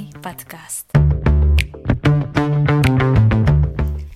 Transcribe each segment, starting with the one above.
Общественный подкаст.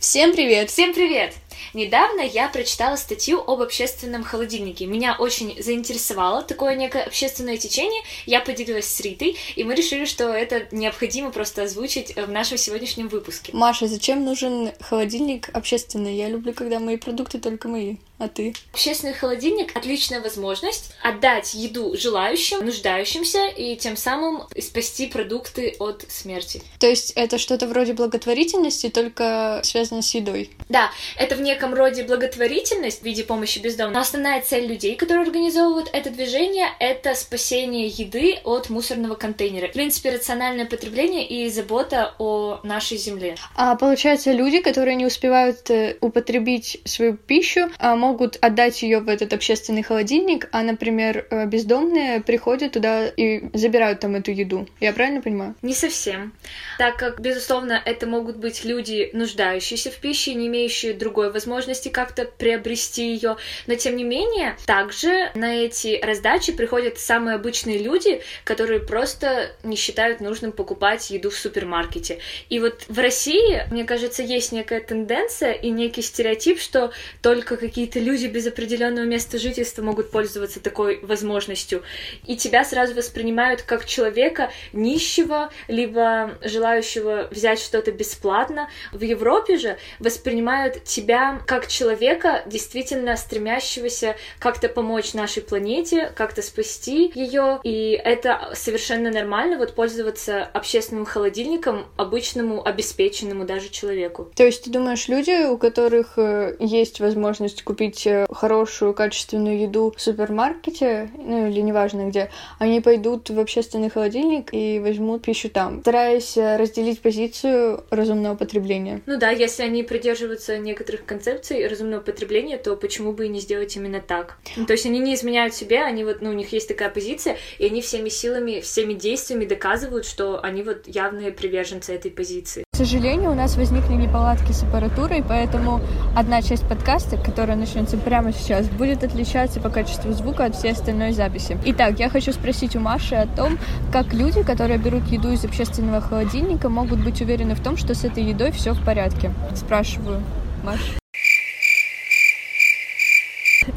Всем привет! Всем привет! Недавно я прочитала статью об общественном холодильнике. Меня очень заинтересовало такое некое общественное течение. Я поделилась с Ритой, и мы решили, что это необходимо просто озвучить в нашем сегодняшнем выпуске. Маша, зачем нужен холодильник общественный? Я люблю, когда мои продукты только мои. А ты? Общественный холодильник — отличная возможность отдать еду желающим, нуждающимся, и тем самым спасти продукты от смерти. То есть это что-то вроде благотворительности, только связано с едой? Да, это в неком роде благотворительность в виде помощи бездомным. Но основная цель людей, которые организовывают это движение, это спасение еды от мусорного контейнера. В принципе, рациональное потребление и забота о нашей земле. А получается, люди, которые не успевают э, употребить свою пищу, а, могут отдать ее в этот общественный холодильник, а, например, э, бездомные приходят туда и забирают там эту еду. Я правильно понимаю? Не совсем. Так как, безусловно, это могут быть люди, нуждающиеся в пище, не имеющие другой возможности как-то приобрести ее. Но, тем не менее, также на эти раздачи приходят самые обычные люди, которые просто не считают нужным покупать еду в супермаркете. И вот в России, мне кажется, есть некая тенденция и некий стереотип, что только какие-то какие-то люди без определенного места жительства могут пользоваться такой возможностью. И тебя сразу воспринимают как человека нищего, либо желающего взять что-то бесплатно. В Европе же воспринимают тебя как человека, действительно стремящегося как-то помочь нашей планете, как-то спасти ее. И это совершенно нормально, вот пользоваться общественным холодильником обычному, обеспеченному даже человеку. То есть ты думаешь, люди, у которых э, есть возможность купить купить э, хорошую, качественную еду в супермаркете, ну или неважно где, они пойдут в общественный холодильник и возьмут пищу там, стараясь э, разделить позицию разумного потребления. Ну да, если они придерживаются некоторых концепций разумного потребления, то почему бы и не сделать именно так? Ну, то есть они не изменяют себе, они вот, ну, у них есть такая позиция, и они всеми силами, всеми действиями доказывают, что они вот явные приверженцы этой позиции. К сожалению, у нас возникли неполадки с аппаратурой, поэтому одна часть подкаста, которая начнется прямо сейчас, будет отличаться по качеству звука от всей остальной записи. Итак, я хочу спросить у Маши о том, как люди, которые берут еду из общественного холодильника, могут быть уверены в том, что с этой едой все в порядке. Спрашиваю. Маша.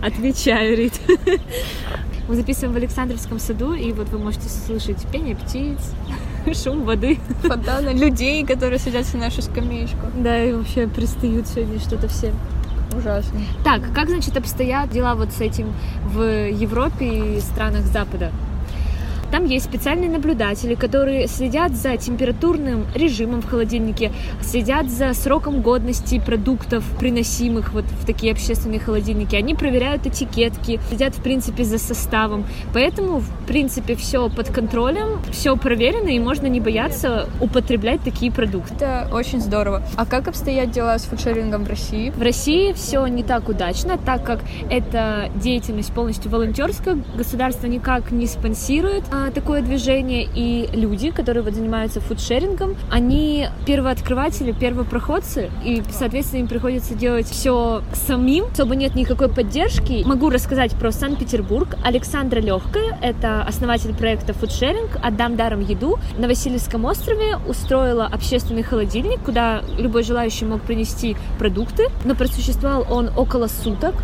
Отвечаю, Рит. Мы записываем в Александровском саду, и вот вы можете слышать пение птиц, шум воды. Фонтана людей, которые садятся на нашу скамеечку. Да, и вообще пристают сегодня что-то все. Ужасно. Так, как, значит, обстоят дела вот с этим в Европе и странах Запада? Там есть специальные наблюдатели, которые следят за температурным режимом в холодильнике, следят за сроком годности продуктов, приносимых вот в такие общественные холодильники. Они проверяют этикетки, следят, в принципе, за составом. Поэтому, в принципе, все под контролем, все проверено, и можно не бояться употреблять такие продукты. Это очень здорово. А как обстоят дела с фудшерингом в России? В России все не так удачно, так как эта деятельность полностью волонтерская, государство никак не спонсирует а, такое движение, и люди, которые вот занимаются фудшерингом, они первооткрыватели, первопроходцы, и, соответственно, им приходится делать все самим, особо нет никакой поддержки. Могу рассказать про Санкт-Петербург. Александра Легкая, это основатель проекта фудшеринг «Отдам даром еду», на Васильевском острове устроила общественный холодильник, куда любой желающий мог принести продукты, но просуществовал он около суток.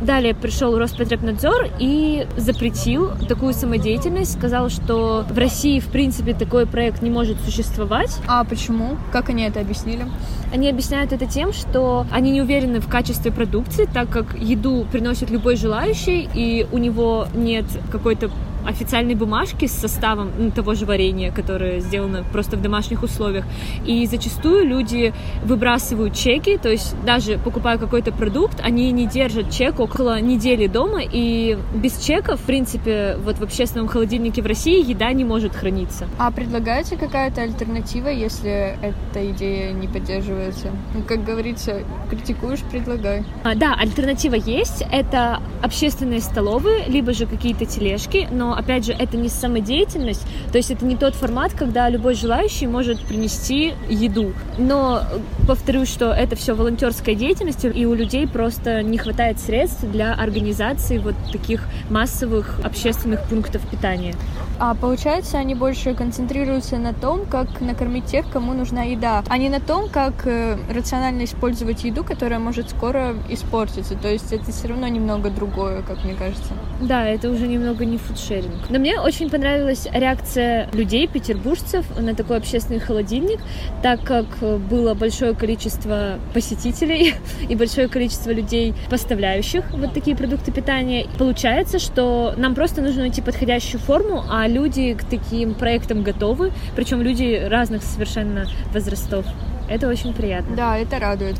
Далее пришел Роспотребнадзор и запретил такую самодеятельность, сказал, что в России, в принципе, такой проект не может существовать. А почему? Как они это объяснили? Они объясняют это тем, что они не уверены в качестве продукции, так как еду приносит любой желающий, и у него нет какой-то официальной бумажки с составом ну, того же варенья, которое сделано просто в домашних условиях. И зачастую люди выбрасывают чеки, то есть даже покупая какой-то продукт, они не держат чек около недели дома, и без чеков, в принципе, вот в общественном холодильнике в России еда не может храниться. А предлагаете какая-то альтернатива, если эта идея не поддерживается? Ну, как говорится, критикуешь, предлагай. А, да, альтернатива есть. Это общественные столовые, либо же какие-то тележки, но но, опять же, это не самодеятельность, то есть это не тот формат, когда любой желающий может принести еду. Но повторюсь, что это все волонтерская деятельность, и у людей просто не хватает средств для организации вот таких массовых общественных пунктов питания. А получается, они больше концентрируются на том, как накормить тех, кому нужна еда, а не на том, как э, рационально использовать еду, которая может скоро испортиться. То есть это все равно немного другое, как мне кажется. Да, это уже немного не фудшеринг. Но мне очень понравилась реакция людей, петербуржцев, на такой общественный холодильник, так как было большое количество посетителей и большое количество людей, поставляющих вот такие продукты питания. Получается, что нам просто нужно найти подходящую форму, а люди к таким проектам готовы, причем люди разных совершенно возрастов. Это очень приятно. Да, это радует.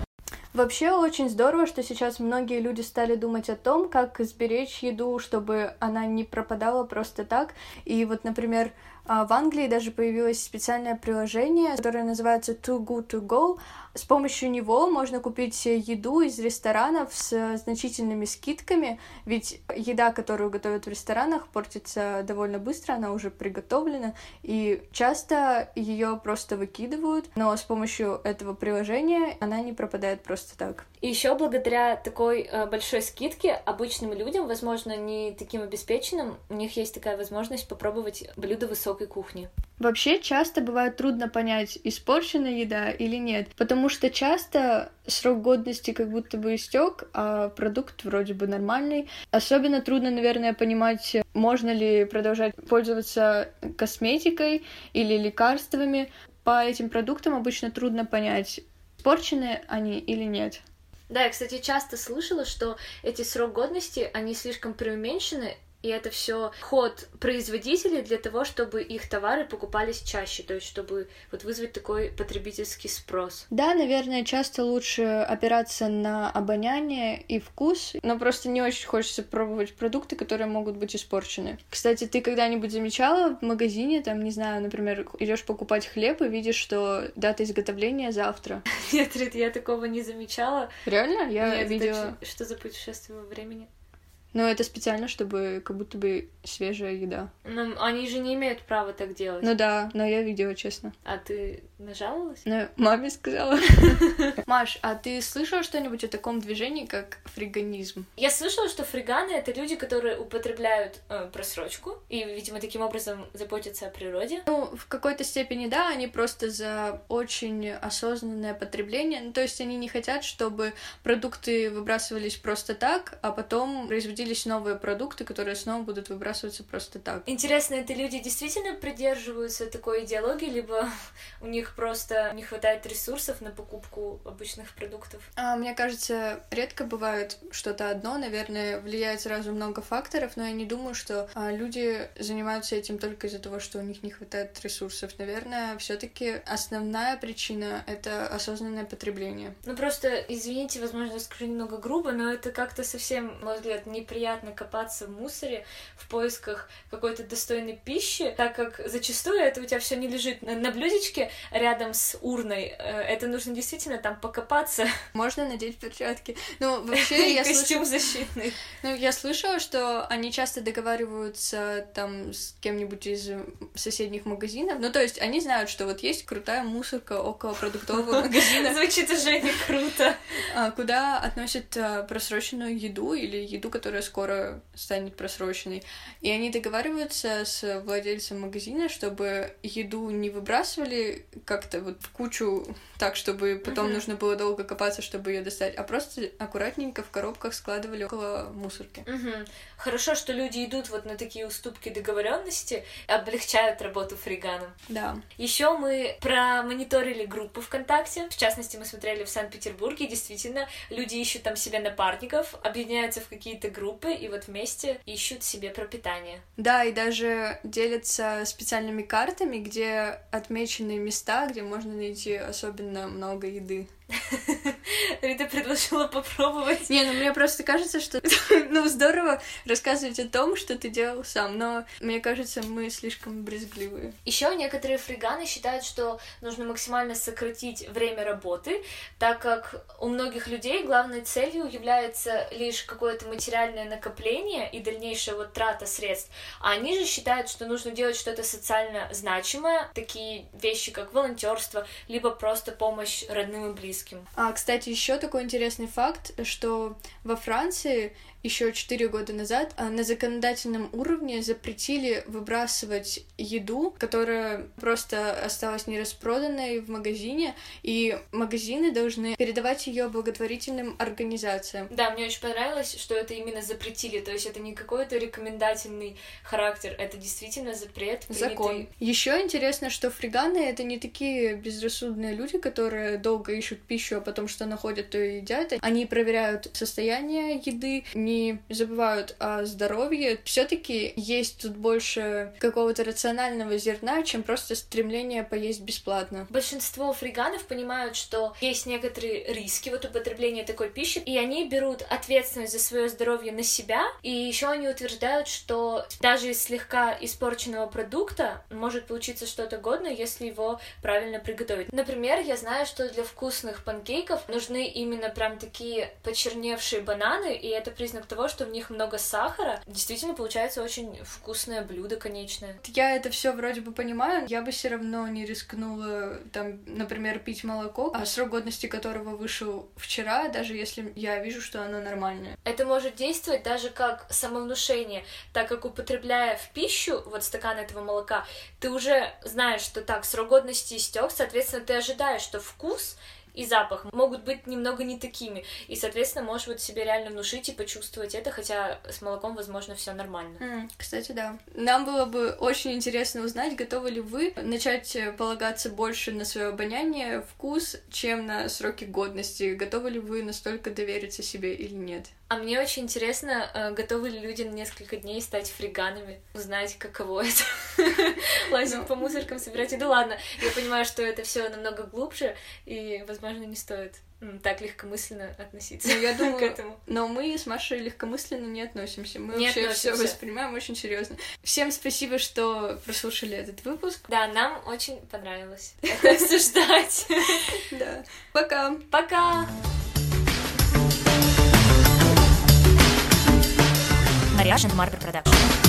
Вообще очень здорово, что сейчас многие люди стали думать о том, как сберечь еду, чтобы она не пропадала просто так. И вот, например, а, в Англии даже появилось специальное приложение, которое называется Too Good To Go. С помощью него можно купить еду из ресторанов с значительными скидками, ведь еда, которую готовят в ресторанах, портится довольно быстро, она уже приготовлена, и часто ее просто выкидывают, но с помощью этого приложения она не пропадает просто так. И еще благодаря такой э, большой скидке обычным людям, возможно, не таким обеспеченным, у них есть такая возможность попробовать блюдо высокой кухни. Вообще часто бывает трудно понять, испорчена еда или нет, потому что часто срок годности как будто бы истек, а продукт вроде бы нормальный. Особенно трудно, наверное, понимать, можно ли продолжать пользоваться косметикой или лекарствами. По этим продуктам обычно трудно понять, испорчены они или нет. Да, я, кстати, часто слышала, что эти срок годности, они слишком преуменьшены, и это все ход производителей для того, чтобы их товары покупались чаще, то есть чтобы вот вызвать такой потребительский спрос. Да, наверное, часто лучше опираться на обоняние и вкус, но просто не очень хочется пробовать продукты, которые могут быть испорчены. Кстати, ты когда-нибудь замечала в магазине, там, не знаю, например, идешь покупать хлеб и видишь, что дата изготовления завтра? Нет, Рит, я такого не замечала. Реально? Я видела... Что за путешествие во времени? Но это специально, чтобы как будто бы свежая еда. Ну, они же не имеют права так делать. Ну да, но я видела, честно. А ты нажаловалась? Ну, маме сказала. Маш, а ты слышала что-нибудь о таком движении, как фриганизм? Я слышала, что фриганы — это люди, которые употребляют э, просрочку и, видимо, таким образом заботятся о природе. Ну, в какой-то степени да, они просто за очень осознанное потребление. Ну, то есть они не хотят, чтобы продукты выбрасывались просто так, а потом производились новые продукты, которые снова будут выбрасываться просто так. Интересно, это люди действительно придерживаются такой идеологии, либо у них просто не хватает ресурсов на покупку обычных продуктов? А, мне кажется, редко бывает что-то одно, наверное, влияет сразу много факторов, но я не думаю, что а, люди занимаются этим только из-за того, что у них не хватает ресурсов. Наверное, все-таки основная причина — это осознанное потребление. Ну просто, извините, возможно, скажу немного грубо, но это как-то совсем, на мой взгляд, неприятно копаться в мусоре в поисках какой-то достойной пищи, так как зачастую это у тебя все не лежит на, на блюдечке рядом с урной. Э, это нужно действительно там покопаться. Можно надеть перчатки. Ну, вообще, я Костюм защитный. Ну, я слышала, что они часто договариваются там с кем-нибудь из соседних магазинов. Ну, то есть они знают, что вот есть крутая мусорка около продуктового магазина. Звучит уже не круто. А, куда относят а, просроченную еду или еду, которая скоро станет просроченной. И они договариваются с владельцем магазина, чтобы еду не выбрасывали как-то вот в кучу так, чтобы потом uh-huh. нужно было долго копаться, чтобы ее достать, а просто аккуратненько в коробках складывали около мусорки. Uh-huh. Хорошо, что люди идут вот на такие уступки договоренности, облегчают работу фриганом. Да. Еще мы промониторили группу ВКонтакте. В частности, мы смотрели в Санкт-Петербурге. Действительно, люди ищут там себе напарников, объединяются в какие-то группы и вот вместе ищут себе пропитание. Да, и даже делятся специальными картами, где отмечены места, где можно найти особенно много еды. Рита предложила попробовать. Не, ну мне просто кажется, что ну здорово рассказывать о том, что ты делал сам, но мне кажется, мы слишком брезгливые. Еще некоторые фриганы считают, что нужно максимально сократить время работы, так как у многих людей главной целью является лишь какое-то материальное накопление и дальнейшая вот трата средств. А они же считают, что нужно делать что-то социально значимое, такие вещи, как волонтерство, либо просто помощь родным и близким. А, кстати, еще такой интересный факт, что во Франции еще 4 года назад а, на законодательном уровне запретили выбрасывать еду, которая просто осталась нераспроданной в магазине, и магазины должны передавать ее благотворительным организациям. Да, мне очень понравилось, что это именно запретили, то есть это не какой-то рекомендательный характер, это действительно запрет. Принятый... Закон. Еще интересно, что фриганы — это не такие безрассудные люди, которые долго ищут пищу, а потом что находят, то и едят. Они проверяют состояние еды, не забывают о здоровье, все-таки есть тут больше какого-то рационального зерна, чем просто стремление поесть бесплатно. Большинство фриганов понимают, что есть некоторые риски вот употребления такой пищи, и они берут ответственность за свое здоровье на себя, и еще они утверждают, что даже из слегка испорченного продукта может получиться что-то годное, если его правильно приготовить. Например, я знаю, что для вкусных панкейков нужны именно прям такие почерневшие бананы, и это признак того, что в них много сахара, действительно получается очень вкусное блюдо конечное. Я это все вроде бы понимаю, я бы все равно не рискнула, там, например, пить молоко, а срок годности которого вышел вчера, даже если я вижу, что оно нормальное. Это может действовать даже как самовнушение, так как употребляя в пищу вот стакан этого молока, ты уже знаешь, что так, срок годности истек, соответственно, ты ожидаешь, что вкус и запах могут быть немного не такими. И, соответственно, можешь вот себе реально внушить и почувствовать это, хотя с молоком, возможно, все нормально. Mm, кстати, да. Нам было бы очень интересно узнать, готовы ли вы начать э, полагаться больше на свое обоняние, вкус, чем на сроки годности. Готовы ли вы настолько довериться себе или нет? А мне очень интересно, э, готовы ли люди на несколько дней стать фриганами, узнать, каково это лазить ну. по мусоркам, собирать еду. Ладно, я понимаю, что это все намного глубже, и, возможно, не стоит так легкомысленно относиться ну, я думаю, к этому. Но мы с Машей легкомысленно не относимся. Мы не вообще все воспринимаем очень серьезно. Всем спасибо, что прослушали этот выпуск. Да, нам очень понравилось это обсуждать. Да. Пока. Пока. And Marble Production.